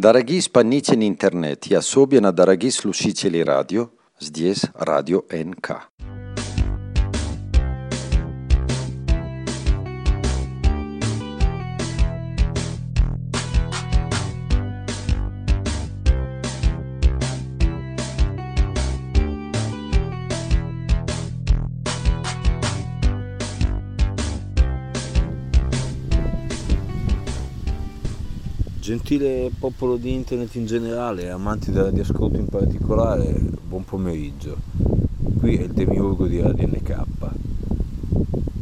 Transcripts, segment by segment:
Дорогие исполнители интернет, и особенно дорогие слушатели радио, здесь радио НК. Gentile popolo di internet in generale, amanti della radioascolto in particolare, buon pomeriggio. Qui è il demiurgo di Radio NK.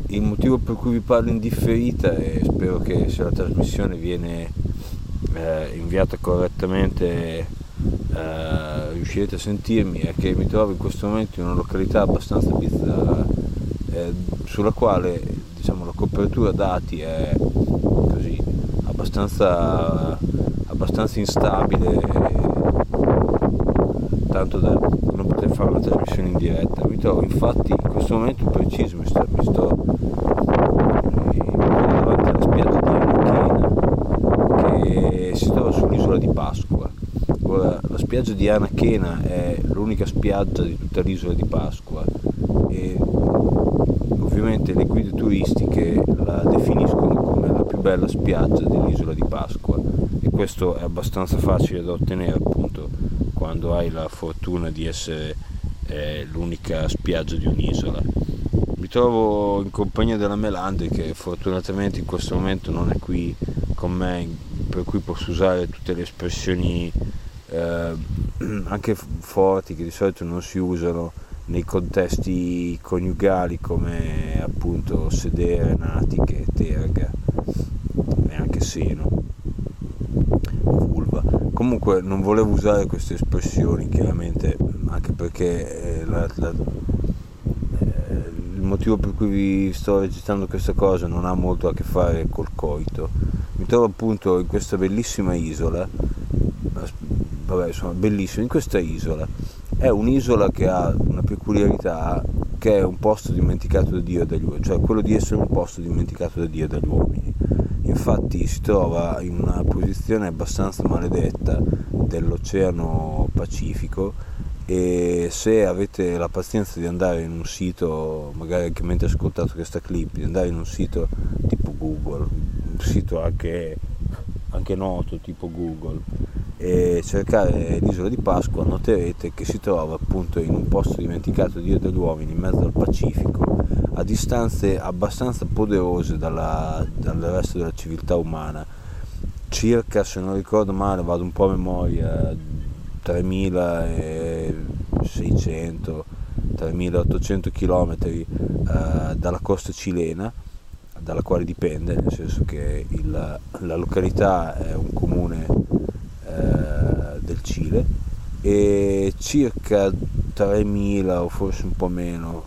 Il motivo per cui vi parlo in differita e spero che se la trasmissione viene eh, inviata correttamente eh, riuscirete a sentirmi è che mi trovo in questo momento in una località abbastanza bizzarra eh, sulla quale diciamo, la copertura dati è abbastanza, abbastanza instabile tanto da non poter fare una trasmissione in diretta. Mi trovo infatti in questo momento preciso mi sto, mi sto davanti alla spiaggia di Anachena che si trova sull'isola di Pasqua. Ora la spiaggia di Anachena è l'unica spiaggia di tutta l'isola di Pasqua e ovviamente le guide turistiche la definiscono come la più bella spiaggia dell'isola di Pasqua questo è abbastanza facile da ottenere appunto quando hai la fortuna di essere eh, l'unica spiaggia di un'isola. Mi trovo in compagnia della Melandri che fortunatamente in questo momento non è qui con me per cui posso usare tutte le espressioni eh, anche forti che di solito non si usano nei contesti coniugali come appunto sedere, natiche, terga e anche seno vulva. Comunque non volevo usare queste espressioni chiaramente anche perché eh, la, la, eh, il motivo per cui vi sto recitando questa cosa non ha molto a che fare col coito. Mi trovo appunto in questa bellissima isola, vabbè insomma bellissima, in questa isola è un'isola che ha una peculiarità che è un posto dimenticato da Dio e dagli uomini, cioè quello di essere un posto dimenticato da Dio e dagli uomini. Infatti si trova in una posizione abbastanza maledetta dell'Oceano Pacifico e se avete la pazienza di andare in un sito, magari anche mentre ascoltate questa clip, di andare in un sito tipo Google, un sito anche, anche noto tipo Google, e cercare l'isola di Pasqua noterete che si trova appunto in un posto dimenticato di Dio degli uomini in mezzo al Pacifico a distanze abbastanza poderose dalla, dal resto della civiltà umana. Circa se non ricordo male vado un po' a memoria 3600 3800 km eh, dalla costa cilena dalla quale dipende nel senso che il, la località è un comune eh, del Cile e circa 3.000 o forse un po' meno,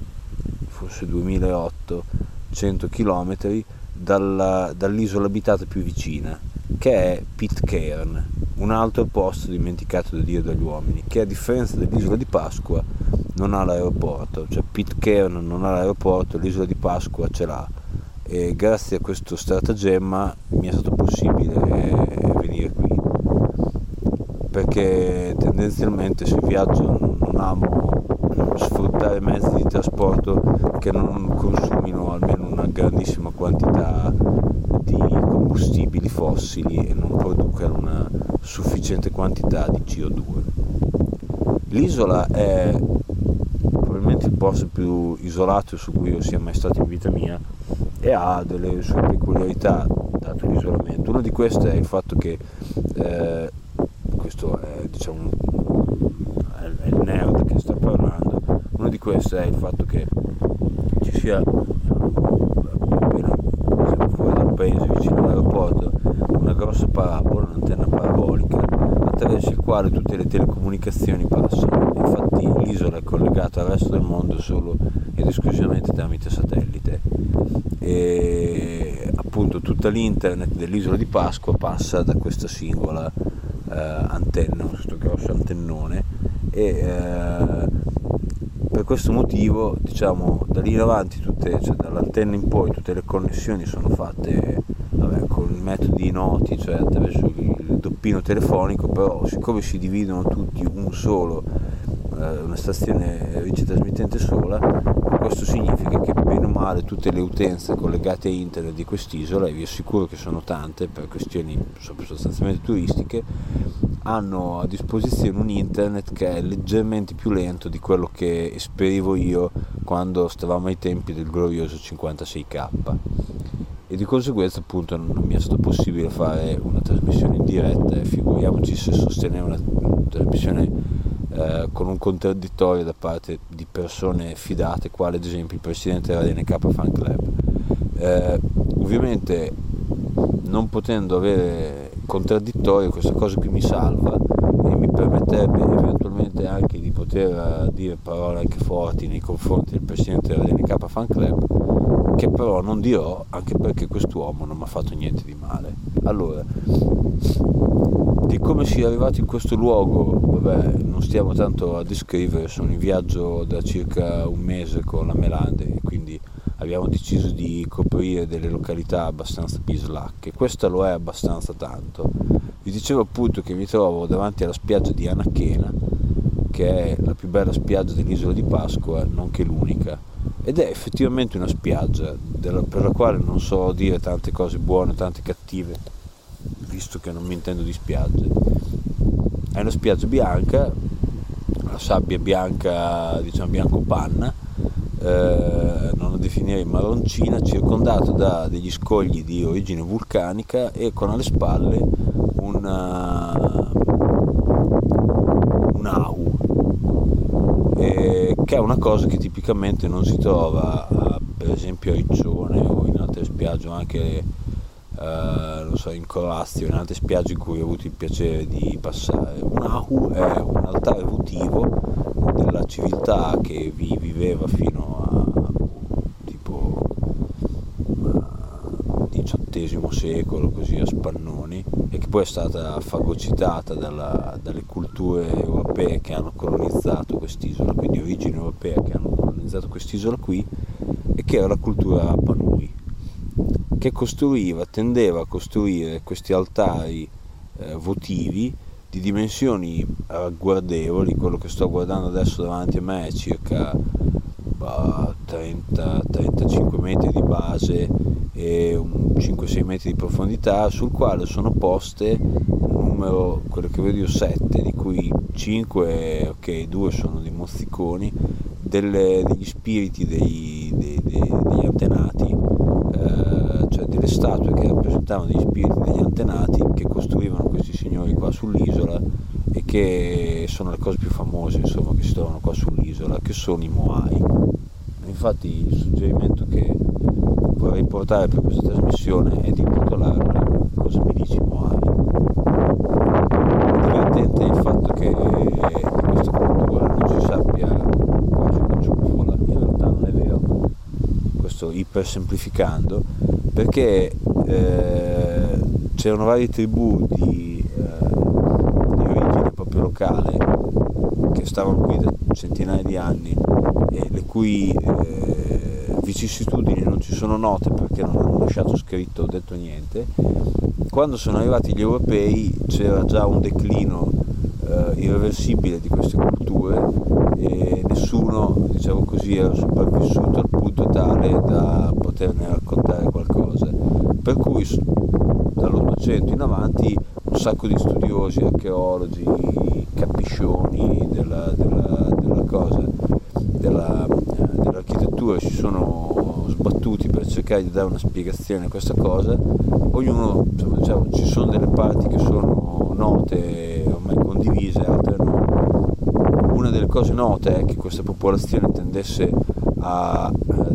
forse 2.800 km dalla, dall'isola abitata più vicina, che è Pitcairn, un altro posto dimenticato da Dio e dagli uomini, che a differenza dell'isola di Pasqua non ha l'aeroporto, cioè Pitcairn non ha l'aeroporto, l'isola di Pasqua ce l'ha. E grazie a questo stratagemma mi è stato possibile venire qui. Perché tendenzialmente se viaggio non amo sfruttare mezzi di trasporto che non consumino almeno una grandissima quantità di combustibili fossili e non producano una sufficiente quantità di CO2. L'isola è probabilmente il posto più isolato su cui io sia mai stato in vita mia e ha delle sue peculiarità dato l'isolamento. Una di queste è il fatto che eh, questo è, diciamo, è il nerd che sta parlando, queste è il fatto che ci sia fuori dal paese vicino all'aeroporto una grossa parabola, un'antenna parabolica attraverso il quale tutte le telecomunicazioni passano. Infatti l'isola è collegata al resto del mondo solo ed esclusivamente tramite satellite. E appunto tutta l'internet dell'isola di Pasqua passa da questa singola eh, antenna, questo grosso antennone e eh, per questo motivo diciamo da lì in avanti tutte, cioè dall'antenna in poi tutte le connessioni sono fatte vabbè, con metodi noti, cioè attraverso il il doppino telefonico, però siccome si dividono tutti un solo, eh, una stazione ricetrasmittente sola, questo significa che bene o male tutte le utenze collegate a internet di quest'isola, e vi assicuro che sono tante per questioni sostanzialmente turistiche, hanno a disposizione un internet che è leggermente più lento di quello che esperivo io quando stavamo ai tempi del glorioso 56k e di conseguenza appunto non mi è stato possibile fare una trasmissione in diretta e figuriamoci se sostenere una trasmissione eh, con un contraddittorio da parte di persone fidate quale ad esempio il presidente della DNK Fan Club. Eh, ovviamente non potendo avere contraddittorio questa cosa qui mi salva e mi permetterebbe eventualmente anche di poter dire parole anche forti nei confronti del presidente della DNK Fan Club che però non dirò anche perché quest'uomo non mi ha fatto niente di male. Allora, di come sia arrivato in questo luogo, vabbè, non stiamo tanto a descrivere, sono in viaggio da circa un mese con la Melande quindi abbiamo deciso di coprire delle località abbastanza bislacche. Questa lo è abbastanza tanto. Vi dicevo appunto che mi trovo davanti alla spiaggia di Anachena, che è la più bella spiaggia dell'isola di Pasqua, nonché l'unica ed è effettivamente una spiaggia per la quale non so dire tante cose buone, tante cattive, visto che non mi intendo di spiagge. È una spiaggia bianca, la sabbia bianca, diciamo bianco panna, eh, non la definirei marroncina, circondata da degli scogli di origine vulcanica e con alle spalle una, un au eh, che è una cosa che tipicamente non si trova eh, per esempio a Riccione o in altre spiagge anche eh, so, in Corazzi o in altre spiagge in cui ho avuto il piacere di passare. Un Ahu è un altare votivo della civiltà che vi viveva fino a tipo XVIII secolo così a Spannoni e che poi è stata fagocitata dalla, dalle culture europee che hanno colonizzato quest'isola, quindi origini europee che hanno colonizzato quest'isola qui e che era la cultura Panui che costruiva, tendeva a costruire questi altari eh, votivi di dimensioni ragguardevoli, quello che sto guardando adesso davanti a me è circa 30-35 metri di base e 5-6 metri di profondità sul quale sono poste numero, quello che vedo io 7, di cui 5, ok, 2 sono dei mozziconi, delle, degli spiriti dei, dei, dei, degli antenati, statue che rappresentavano degli spiriti degli antenati che costruivano questi signori qua sull'isola e che sono le cose più famose insomma, che si trovano qua sull'isola, che sono i Moai. Infatti il suggerimento che vorrei portare per questa trasmissione è di intitolarla Cosa mi dici Moai? È divertente il fatto che di questa cultura non si sappia quasi una ciuffola, in realtà non è vero, questo iper semplificando, perché eh, c'erano varie tribù di, eh, di origine proprio locale che stavano qui da centinaia di anni e le cui eh, vicissitudini non ci sono note perché non hanno lasciato scritto o detto niente, quando sono arrivati gli europei c'era già un declino eh, irreversibile di queste culture e nessuno, diciamo così, era sopravvissuto al punto tale da poterne raccontare qualcosa. Per cui dall'Ottocento in avanti un sacco di studiosi, archeologi, capiscioni della, della, della cosa, della, dell'architettura si sono sbattuti per cercare di dare una spiegazione a questa cosa. Ognuno, insomma, diciamo, ci sono delle parti che sono note, ormai condivise, altre no. Una delle cose note è che questa popolazione tendesse a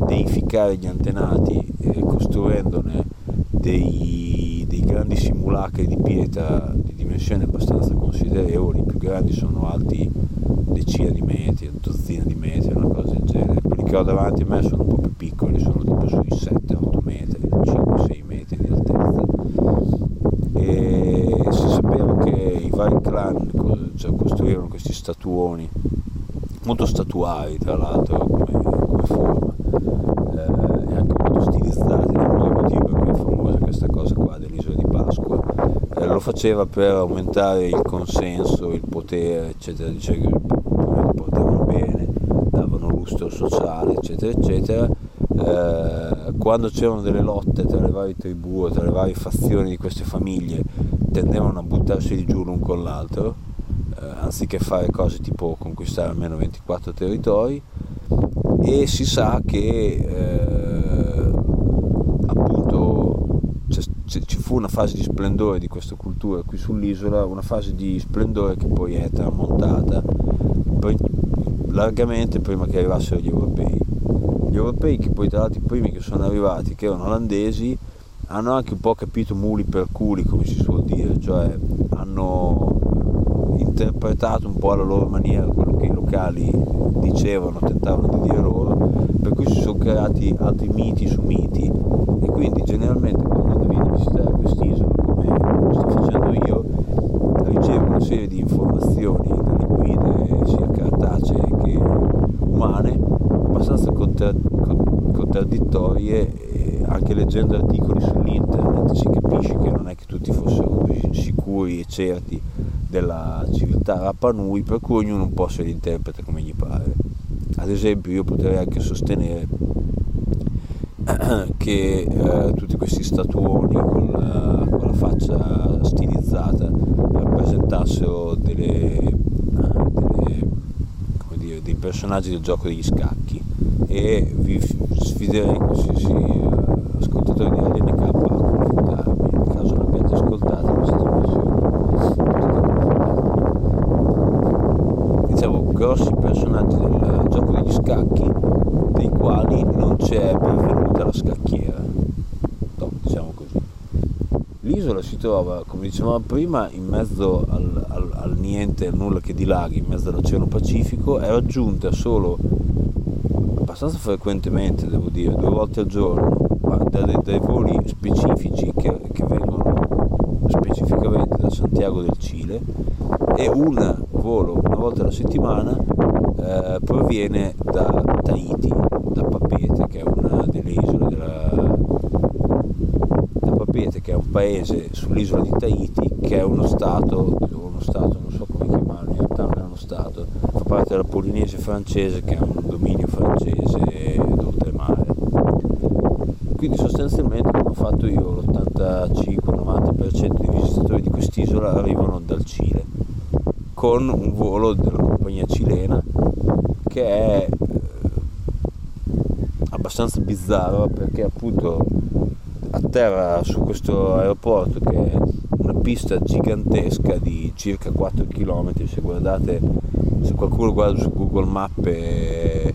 deificare gli antenati eh, costruendone dei, dei grandi simulacri di pietra di dimensioni abbastanza considerevoli, i più grandi sono alti decine di metri, dozzine di metri, una cosa del genere. Quelli che ho davanti a me sono un po' più piccoli, sono tipo sui 7-8 metri, 5-6 metri di altezza. E si sapeva che i vari clan cioè, costruivano questi statuoni, molto statuari tra l'altro come, come forma, eh, e anche molto stilizzati, non motivo per cui è famosa questa cosa qua dell'isola di Pasqua lo faceva per aumentare il consenso, il potere, eccetera, che portavano bene, davano lustro sociale, eccetera, eccetera. Eh, quando c'erano delle lotte tra le varie tribù, tra le varie fazioni di queste famiglie, tendevano a buttarsi giù l'un con l'altro, eh, anziché fare cose tipo conquistare almeno 24 territori, e si sa che eh, appunto ci fu una fase di splendore di questa cultura qui sull'isola, una fase di splendore che poi è tramontata largamente prima che arrivassero gli europei. Gli europei che poi tra l'altro i primi che sono arrivati, che erano olandesi, hanno anche un po' capito muli per culi, come si suol dire, cioè hanno interpretato un po' alla loro maniera quello che i locali dicevano, tentavano di dire loro, per cui si sono creati altri miti su miti e quindi generalmente quando devi visitare quest'isola come sto facendo io, ricevi una serie di informazioni dalle guide sia cartacee che umane abbastanza contra- contraddittorie anche leggendo articoli sull'internet si capisce che non è che tutti fossero così sicuri e certi della civiltà Rapa Nui, per cui ognuno un po' se li interpreta come gli pare. Ad esempio io potrei anche sostenere che eh, tutti questi statuoni con la, con la, faccia stilizzata rappresentassero delle, delle, dire, dei personaggi del gioco degli scacchi e vi sfiderei qualsiasi eh, ascoltatori di LNK a confutarmi in caso non abbiate ascoltato questa grossi personaggi del gioco degli scacchi dei quali non c'è benvenuta la scacchiera no, diciamo così l'isola si trova come dicevamo prima in mezzo al, al, al niente al nulla che dilaghi in mezzo all'oceano pacifico è raggiunta solo abbastanza frequentemente devo dire due volte al giorno dai, dai voli specifici che, che vengono specificamente da Santiago del Cile e un volo una volta alla settimana eh, proviene da Tahiti, da Papete, che è una delle isole della da Papete, che è un paese sull'isola di Tahiti, che è uno stato, uno stato, non so come chiamarlo, in realtà non è uno stato, fa parte della Polinese francese, che è un dominio francese d'oltremare. Quindi sostanzialmente come ho fatto io, l'85-90% dei visitatori di quest'isola arrivano dal Cile con un volo della compagnia cilena che è eh, abbastanza bizzarro perché appunto atterra su questo aeroporto che è una pista gigantesca di circa 4 km se guardate se qualcuno guarda su Google Mappe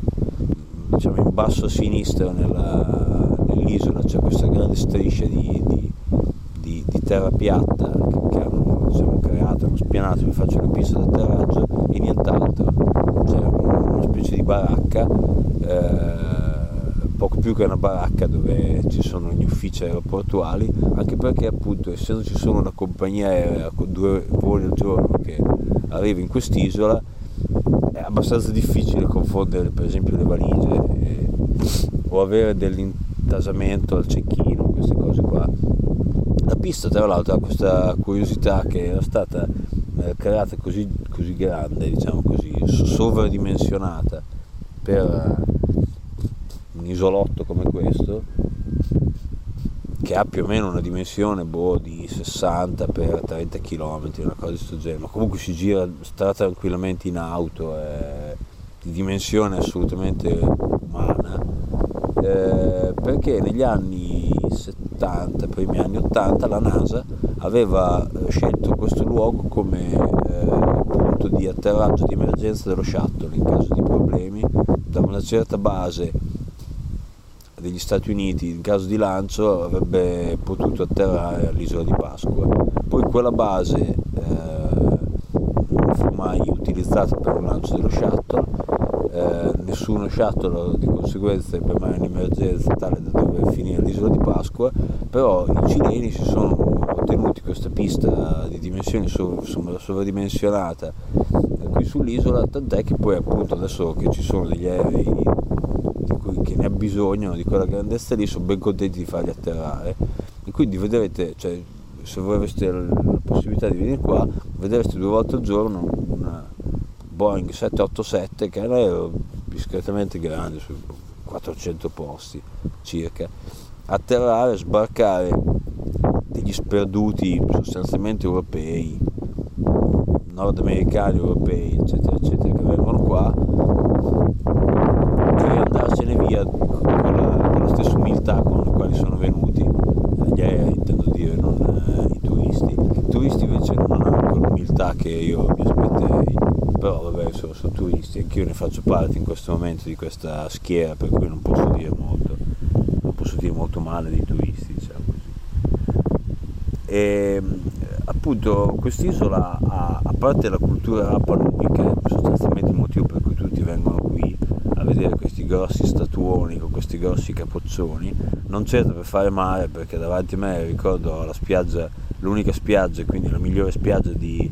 diciamo in basso a sinistra nella, nell'isola c'è questa grande striscia di, di, di, di terra piatta che, hanno diciamo, creato, hanno spianato per faccio una pista d'atterraggio e nient'altro. C'è una specie di baracca eh, poco più che una baracca dove ci sono gli uffici aeroportuali anche perché appunto essendoci solo una compagnia aerea con due voli al giorno che arriva in quest'isola è abbastanza difficile confondere per esempio le valigie eh, o avere dell'intasamento al cecchino queste cose qua. La pista tra l'altro ha questa curiosità che era stata eh, creata così, così grande, diciamo così, sovradimensionata per isolotto come questo, che ha più o meno una dimensione boh, di 60 per 30 km, una cosa di questo genere, ma comunque si gira sta tranquillamente in auto, è di dimensione assolutamente umana, eh, perché negli anni 70, primi anni 80, la NASA aveva eh, scelto questo luogo come eh, punto di atterraggio di emergenza dello shuttle in caso di problemi da una certa base degli Stati Uniti in caso di lancio avrebbe potuto atterrare all'isola di Pasqua. Poi quella base eh, fu mai utilizzata per un lancio dello shuttle, eh, nessuno shuttle di conseguenza ebbe mai un'emergenza tale da dover finire all'isola di Pasqua, però i cileni si sono ottenuti questa pista di dimensioni sovradimensionata qui sull'isola, tant'è che poi appunto adesso che ci sono degli aerei ne abbisognano di quella grandezza lì sono ben contenti di farli atterrare. E quindi vedrete, cioè, se voi aveste la possibilità di venire qua, vedresti due volte al giorno una Boeing 787 che è un aereo discretamente grande, su 400 posti circa, atterrare, sbarcare degli sperduti sostanzialmente europei, nordamericani, europei, eccetera, eccetera, che vengono qua via con la, con la stessa umiltà con la quale sono venuti, gli aerei intendo dire, non eh, i turisti. I turisti invece non hanno quell'umiltà che io mi aspetterei, però vabbè sono, sono turisti, anch'io ne faccio parte in questo momento di questa schiera, per cui non posso dire molto, non posso dire molto male dei turisti, diciamo così. E, appunto quest'isola ha, a parte la cultura è sostanzialmente il motivo per cui tutti vengono qui a vedere questi grossi statuoni con questi grossi capoccioni non certo per fare mare perché davanti a me ricordo la spiaggia l'unica spiaggia quindi la migliore spiaggia di,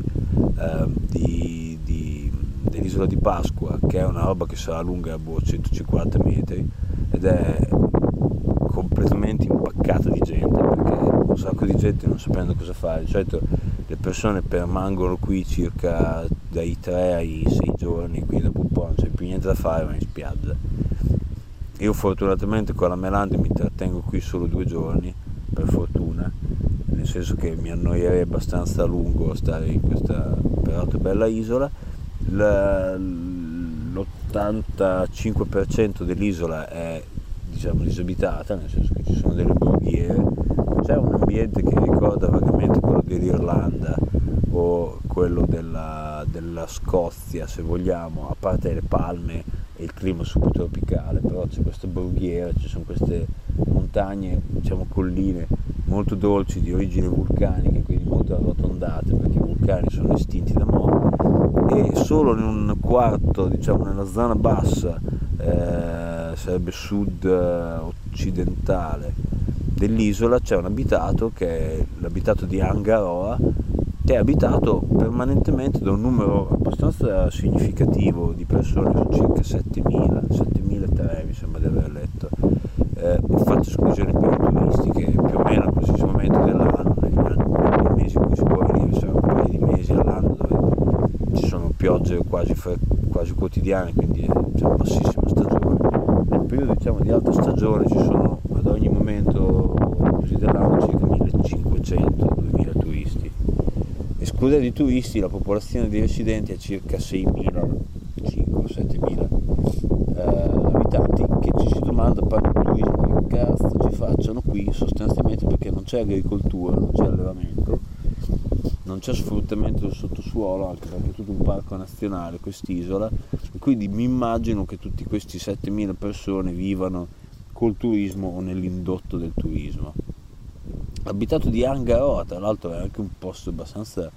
eh, di, di, dell'isola di Pasqua che è una roba che sarà lunga boh, 150 metri ed è completamente impaccata di gente perché un sacco di gente non sapendo cosa fare. Di le persone permangono qui circa dai 3 ai 6 giorni, quindi dopo un po' non c'è più niente da fare, ma in spiaggia. Io fortunatamente con la Melandi mi trattengo qui solo due giorni, per fortuna, nel senso che mi annoierei abbastanza a lungo stare in questa peraltro bella isola. L'85% dell'isola è diciamo disabitata, nel senso che ci sono delle borghiere, c'è un ambiente che ricorda vagamente quello dell'Irlanda o quello della, della Scozia se vogliamo, a parte le palme il clima subtropicale, però c'è questa borghiera, ci sono queste montagne, diciamo colline molto dolci di origine vulcanica, quindi molto arrotondate perché i vulcani sono estinti da mo' e solo in un quarto, diciamo nella zona bassa eh, sarebbe sud occidentale dell'isola c'è un abitato che è l'abitato di Angaroa è abitato permanentemente da un numero abbastanza significativo di persone, sono circa 7.000, 7.003 mi sembra di aver letto. Eh, faccio esclusione per i turisti che più o meno a qualsiasi momento dell'anno, negli anni, nei mesi in cui si può venire, sono un paio di mesi all'anno dove ci sono piogge quasi, quasi quotidiane, quindi c'è una bassissima stagione. Nel periodo diciamo, di alta stagione ci sono ad ogni momento dell'anno circa 1500-2000 turisti. Escludendo i turisti la popolazione di residenti è circa 6.000, 5-7.000 eh, abitanti che ci si domanda parte il turismo che cazzo ci facciano qui sostanzialmente perché non c'è agricoltura, non c'è allevamento non c'è sfruttamento del sottosuolo, anche perché è tutto un parco nazionale quest'isola, e quindi mi immagino che tutti questi 7.000 persone vivano col turismo o nell'indotto del turismo. L'abitato di Angaroa, tra l'altro, è anche un posto abbastanza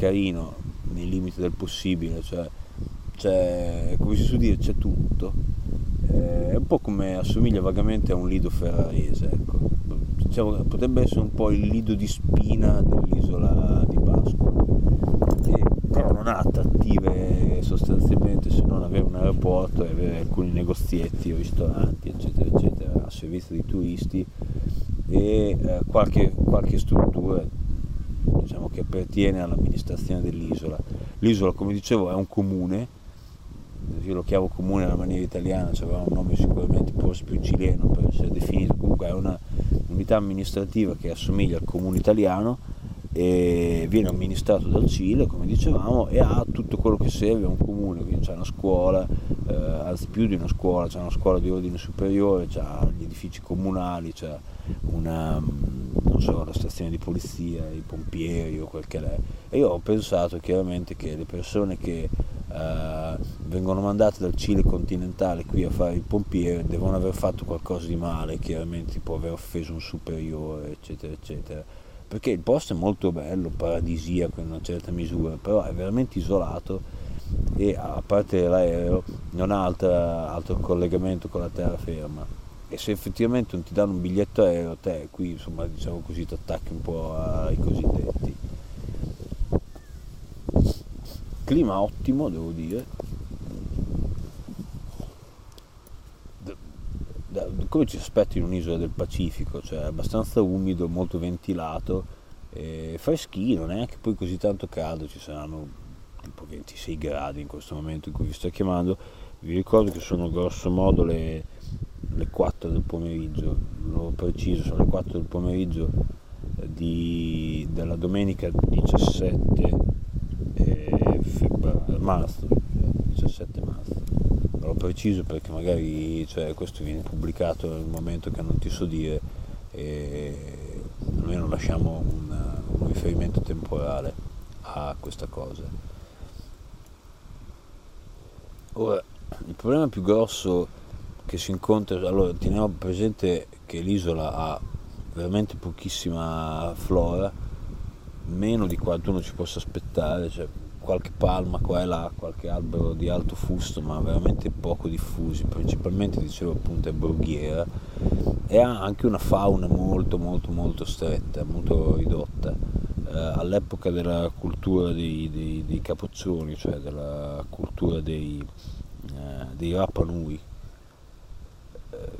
carino, nei limiti del possibile, cioè c'è, come si suol dire, c'è tutto. Eh, è un po' come assomiglia vagamente a un lido ferrarese, ecco. diciamo, potrebbe essere un po' il lido di spina dell'isola di Pasqua, e, però non ha attrattive sostanzialmente se non avere un aeroporto e avere alcuni negozietti o ristoranti, eccetera, eccetera, a servizio dei turisti e eh, qualche, qualche struttura che appartiene all'amministrazione dell'isola. L'isola, come dicevo, è un comune io lo chiamo comune nella maniera italiana, cioè aveva un nome sicuramente forse più cileno per essere definito, comunque è una unità amministrativa che assomiglia al comune italiano e viene amministrato dal Cile, come dicevamo, e ha tutto quello che serve a un comune, quindi c'è una scuola, eh, anzi più di una scuola, c'è una scuola di ordine superiore, c'è gli edifici comunali, c'è una, so, la stazione di polizia, i pompieri o quel che è. E io ho pensato chiaramente che le persone che eh, vengono mandate dal Cile continentale qui a fare il pompiere devono aver fatto qualcosa di male, chiaramente tipo aver offeso un superiore, eccetera, eccetera. Perché il posto è molto bello, paradisiaco in una certa misura, però è veramente isolato e a parte l'aereo non ha altra, altro collegamento con la terraferma e se effettivamente non ti danno un biglietto aereo te qui insomma diciamo così ti attacchi un po' ai cosiddetti. Clima ottimo devo dire. Da, da, come ci si aspetta in un'isola del Pacifico? Cioè abbastanza umido molto ventilato e freschino, neanche poi così tanto caldo, ci saranno tipo 26 gradi in questo momento in cui vi sto chiamando, vi ricordo che sono grosso modo le, le 4 del pomeriggio, l'ho preciso, sono le 4 del pomeriggio di, della domenica 17 eh, febbraio, marzo, 17 marzo. L'ho preciso perché magari cioè, questo viene pubblicato nel momento che non ti so dire e almeno lasciamo un, un riferimento temporale a questa cosa. Ora, il problema più grosso che si incontra, allora teniamo presente che l'isola ha veramente pochissima flora, meno di quanto uno ci possa aspettare, cioè qualche palma qua e là, qualche albero di alto fusto, ma veramente poco diffusi, principalmente dicevo appunto è borghiera e ha anche una fauna molto molto molto stretta, molto ridotta. Eh, all'epoca della cultura dei, dei, dei, capoccioni, cioè della cultura dei, eh, dei Rapa Nui,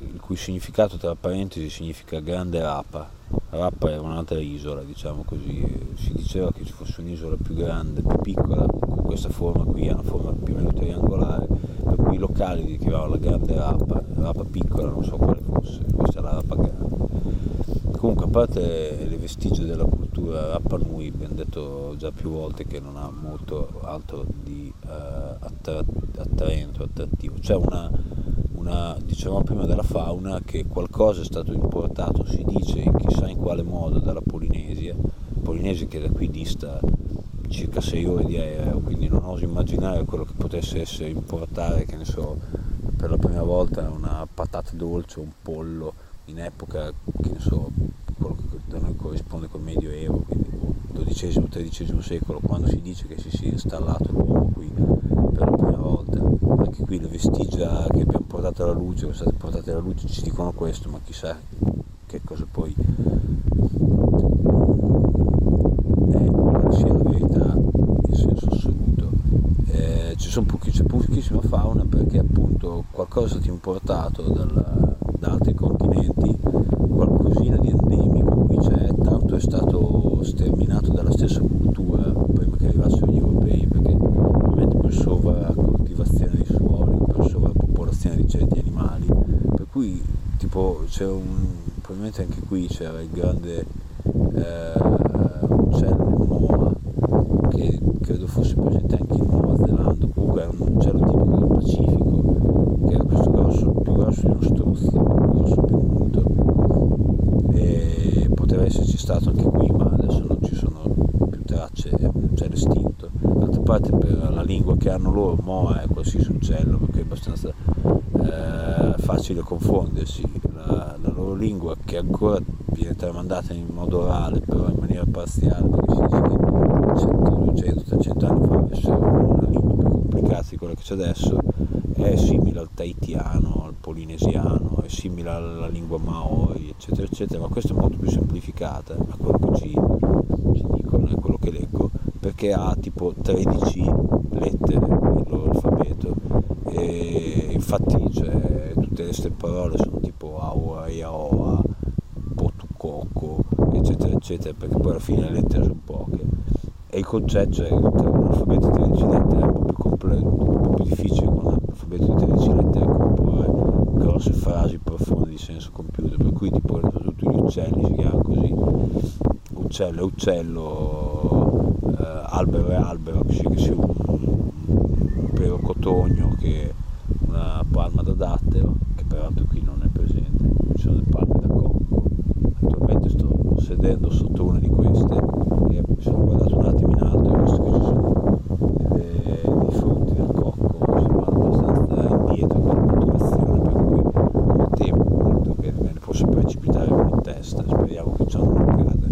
il cui significato tra parentesi significa grande rapa. Rapa era un'altra isola, diciamo così, si diceva che ci fosse un'isola più grande, più piccola, con questa forma qui, ha una forma più o meno triangolare, per cui i locali li chiamavano la grande rapa, rapa piccola non so quale fosse, questa è la rapa grande. Comunque a parte le vestigia della cultura Rapa Nui, abbiamo detto già più volte che non ha molto altro di uh, attra- attraente, attrattivo, c'è una una, dicevamo prima della fauna, che qualcosa è stato importato, si dice in chissà in quale modo, dalla Polinesia, Polinesia che da qui dista circa 6 ore di aereo, quindi non oso immaginare quello che potesse essere importare, che ne so, per la prima volta una patata dolce, un pollo, in epoca, che ne so, quello che da noi corrisponde col Medioevo, quindi XII-XIII secolo, quando si dice che si sia installato l'uomo qui per la prima volta. Anche qui le vestigia che abbiamo portato alla luce, sono state portate alla luce, ci dicono questo, ma chissà che cosa poi è, sia la verità in senso assoluto. Eh, ci sono pochi, c'è pochissima fauna perché appunto qualcosa ti è importato dal, da altri continenti, qualcosina di endemico qui c'è, tanto è stato sterminato dalla stessa cultura prima che arrivassero gli europei perché ovviamente per sovraccoltivazione dei suoli, per sovrapopolazione di certi animali, per cui tipo c'è un, probabilmente anche qui c'era il grande eh, uccello, moa, che credo fosse presente anche in Nuova Zelanda, comunque è un uccello tipico del Pacifico, che era questo grosso, più grosso di uno struzzo, grosso penuto, e poteva esserci stato anche qui, ma adesso non ci sono più tracce, c'è l'estinto. D'altra parte per la lingua che hanno loro, Moa è qualsiasi uccello, perché è abbastanza eh, facile confondersi. La, la, loro lingua che ancora viene tramandata in modo orale, però in maniera parziale, perché si dice che 100, 200, 300 anni fa avesse una lingua più complicata di quella che c'è adesso, è simile al taitiano, al polinesiano, è simile alla lingua maori, eccetera, eccetera, ma questa è molto più semplificata a quello che ci, ci dicono e quello che leggo, perché ha tipo 13 lettere il loro alfabeto e infatti cioè, tutte queste parole sono tipo aua, iaoa, potucocco, eccetera, eccetera, perché poi alla fine le lettere sono poche. E il concetto è che un alfabeto di 13 lettere è un po' più complesso, un po' più difficile con un alfabeto di 13 lettere comporre grosse frasi profonde di senso compiuto, per cui tipo tutti gli uccelli si chiamano così, uccello è uccello, eh, albero è albero, che sia un, un pero cotogno che da dattero, che peraltro qui non è presente, ci sono le palme da cocco, attualmente sto sedendo sotto una di queste e mi sono guardato un attimo in alto e ho visto che ci sono dei frutti del cocco vanno abbastanza indietro con la maturazione per cui non temo molto che me ne possa precipitare uno in testa. Speriamo che ciò non accada.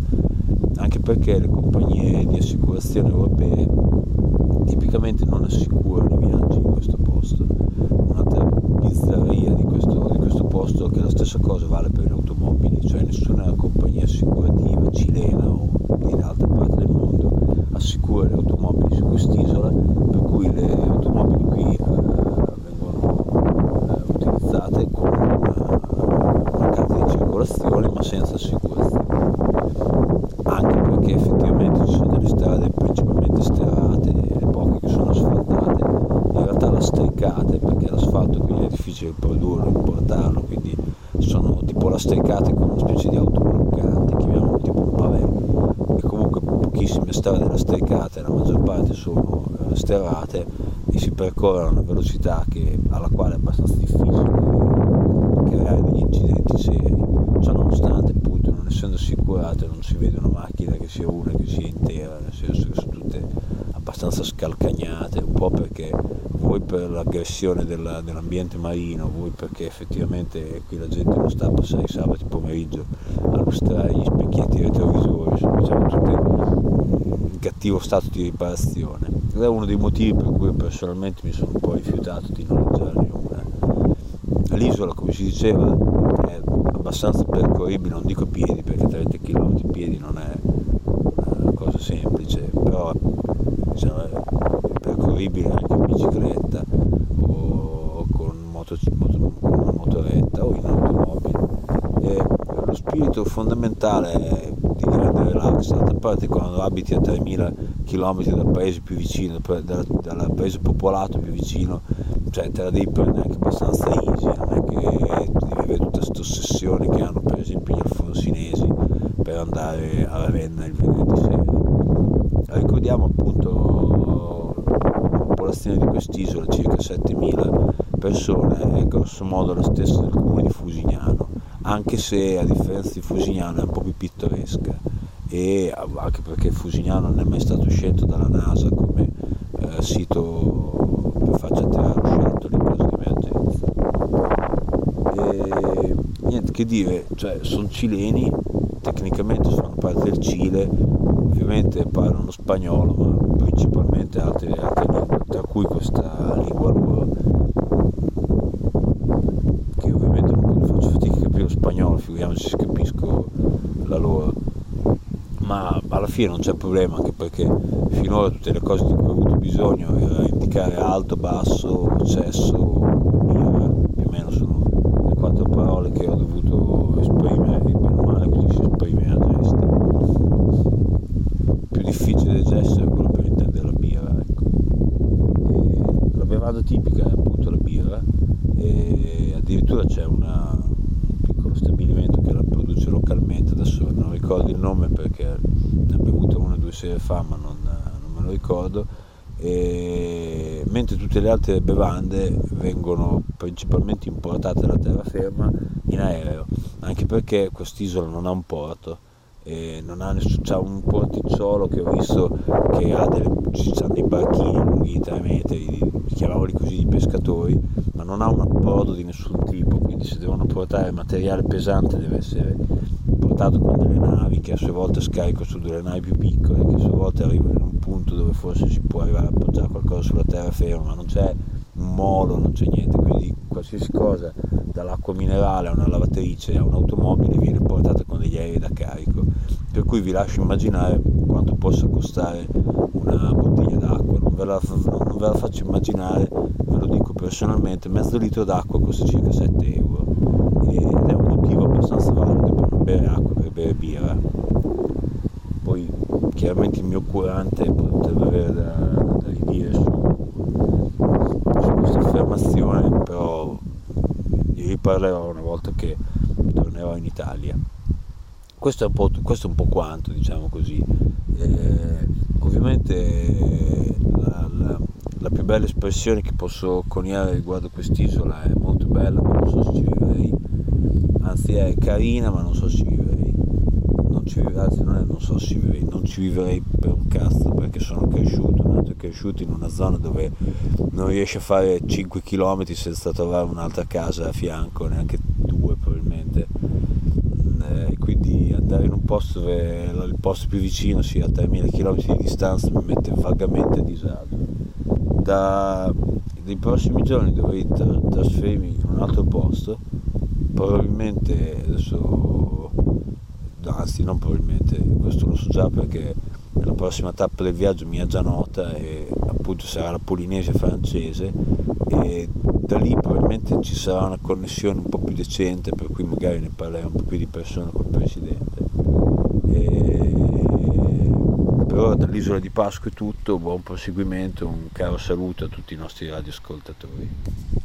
Anche perché le compagnie di assicurazione europee tipicamente non assicurano i viaggi questo posto. Un'altra bizzarria di questo, di questo posto che la stessa cosa vale per le automobili cioè nessuna compagnia assicurativa cilena o di altre parti del mondo assicura le automobili su quest'isola, per cui le automobili qui eh, vengono eh, utilizzate con una, una carta di circolazione ma senza assicurazione, anche perché lastricate perché l'asfalto quindi è difficile produrlo, importarlo, quindi lastricate con una specie di autobloccante, chiamiamolo tipo un pavè, e comunque pochissime strade lastricate, la maggior parte sono eh, sterrate e si percorrono a una velocità che, alla quale è abbastanza difficile creare degli incidenti seri, ciò nonostante appunto non assicurate non si vede una macchina che sia una che sia intera, nel senso che sono tutte abbastanza scalcagnate, un po' perché voi per l'aggressione della, dell'ambiente marino, voi perché effettivamente qui la gente non sta a passare i sabati pomeriggio a lustrare gli specchietti retrovisori, sono diciamo tutte in cattivo stato di riparazione. Ed è uno dei motivi per cui personalmente mi sono un po' rifiutato di noleggiarne una. L'isola, come si diceva, abbastanza percorribile, non dico piedi perché 30 km piedi non è una cosa semplice, però diciamo, è percorribile anche in bicicletta o con, moto, moto, con una motoretta o in automobile. E lo spirito fondamentale di grande relax, a parte quando abiti a 3000 km dal paese più vicino, dal, dal paese popolato più vicino, cioè te la devi prendere anche abbastanza easy, non è che devi avere tutte queste ossessioni che hanno per esempio gli alfonsinesi per andare a Ravenna il venerdì sera. Ricordiamo appunto la popolazione di quest'isola, circa 7.000 persone, è grosso modo la stessa del comune di Fusignano, anche se a differenza di Fusignano è un po' più pittoresca e anche perché Fusignano non è mai stato scelto dalla NASA come eh, sito per farci attirare lo shuttle in caso di emergenza. E niente che dire, cioè sono cileni, tecnicamente fanno parte del Cile, ovviamente parlano spagnolo, ma principalmente altre, altre lingue, tra cui questa lingua loro, che ovviamente non faccio fatica a capire lo spagnolo, figuriamoci se capisco la loro. Ma alla fine non c'è problema, anche perché finora tutte le cose di cui ho avuto bisogno era indicare alto, basso, cesso, più o meno sono le quattro parole che ho dovuto esprimere, bene o male così si esprime a gesti difficile del gesto è quello per intendere la birra. Ecco. la bevanda tipica è appunto la birra e addirittura c'è una, un piccolo stabilimento che la produce localmente, adesso non ricordo il nome perché ne ho bevuto una o due sere fa ma non, non me lo ricordo. E, mentre tutte le altre bevande vengono principalmente importate da terraferma in aereo, anche perché quest'isola non ha un porto eh, non ha nessun, c'ha un porticciolo che ho visto che ha delle, dei barchini lunghi di 3 metri, chiamiamoli così di pescatori, ma non ha un approdo di nessun tipo, quindi se devono portare materiale pesante deve essere portato con delle navi che a sue volte scarico su delle navi più piccole, che a sue volte arrivano in un punto dove forse si può arrivare a appoggiare qualcosa sulla terraferma, ma non c'è molo, non c'è niente, quindi qualsiasi cosa dall'acqua minerale a una lavatrice a un'automobile viene portata con degli aerei da carico, per cui vi lascio immaginare quanto possa costare una bottiglia d'acqua, non ve la, non ve la faccio immaginare, ve lo dico personalmente, mezzo litro d'acqua costa circa 7 euro. Ed è un motivo abbastanza valido per non bere acqua, per bere birra. Poi chiaramente il mio curante potrebbe avere da, da ridire su affermazione, però ne riparlerò una volta che tornerò in Italia. Questo è un po', è un po quanto, diciamo così. Eh, ovviamente la, la, la, più bella espressione che posso coniare riguardo quest'isola è molto bella, ma non so se ci vivrei. Anzi è carina, ma non so se ci vivrei. Ci vivrei, anzi non, è, non so se vivrei, non ci vivrei per un cazzo perché sono cresciuto, nato e cresciuto in una zona dove non riesci a fare 5 km senza trovare un'altra casa a fianco, neanche due probabilmente. E quindi andare in un posto dove il posto più vicino sia a 3000 km di distanza mi mette vagamente a disagio. Da, dai prossimi giorni dovrei tra- trasferirmi in un altro posto, probabilmente adesso, anzi non probabilmente, questo lo so già perché la prossima tappa del viaggio mi è già nota e appunto sarà la Polinesia francese e da lì probabilmente ci sarà una connessione un po' più decente per cui magari ne parlerò un po' più di persona col presidente e... allora dall'isola di Pasqua è tutto, buon proseguimento, un caro saluto a tutti i nostri radioascoltatori.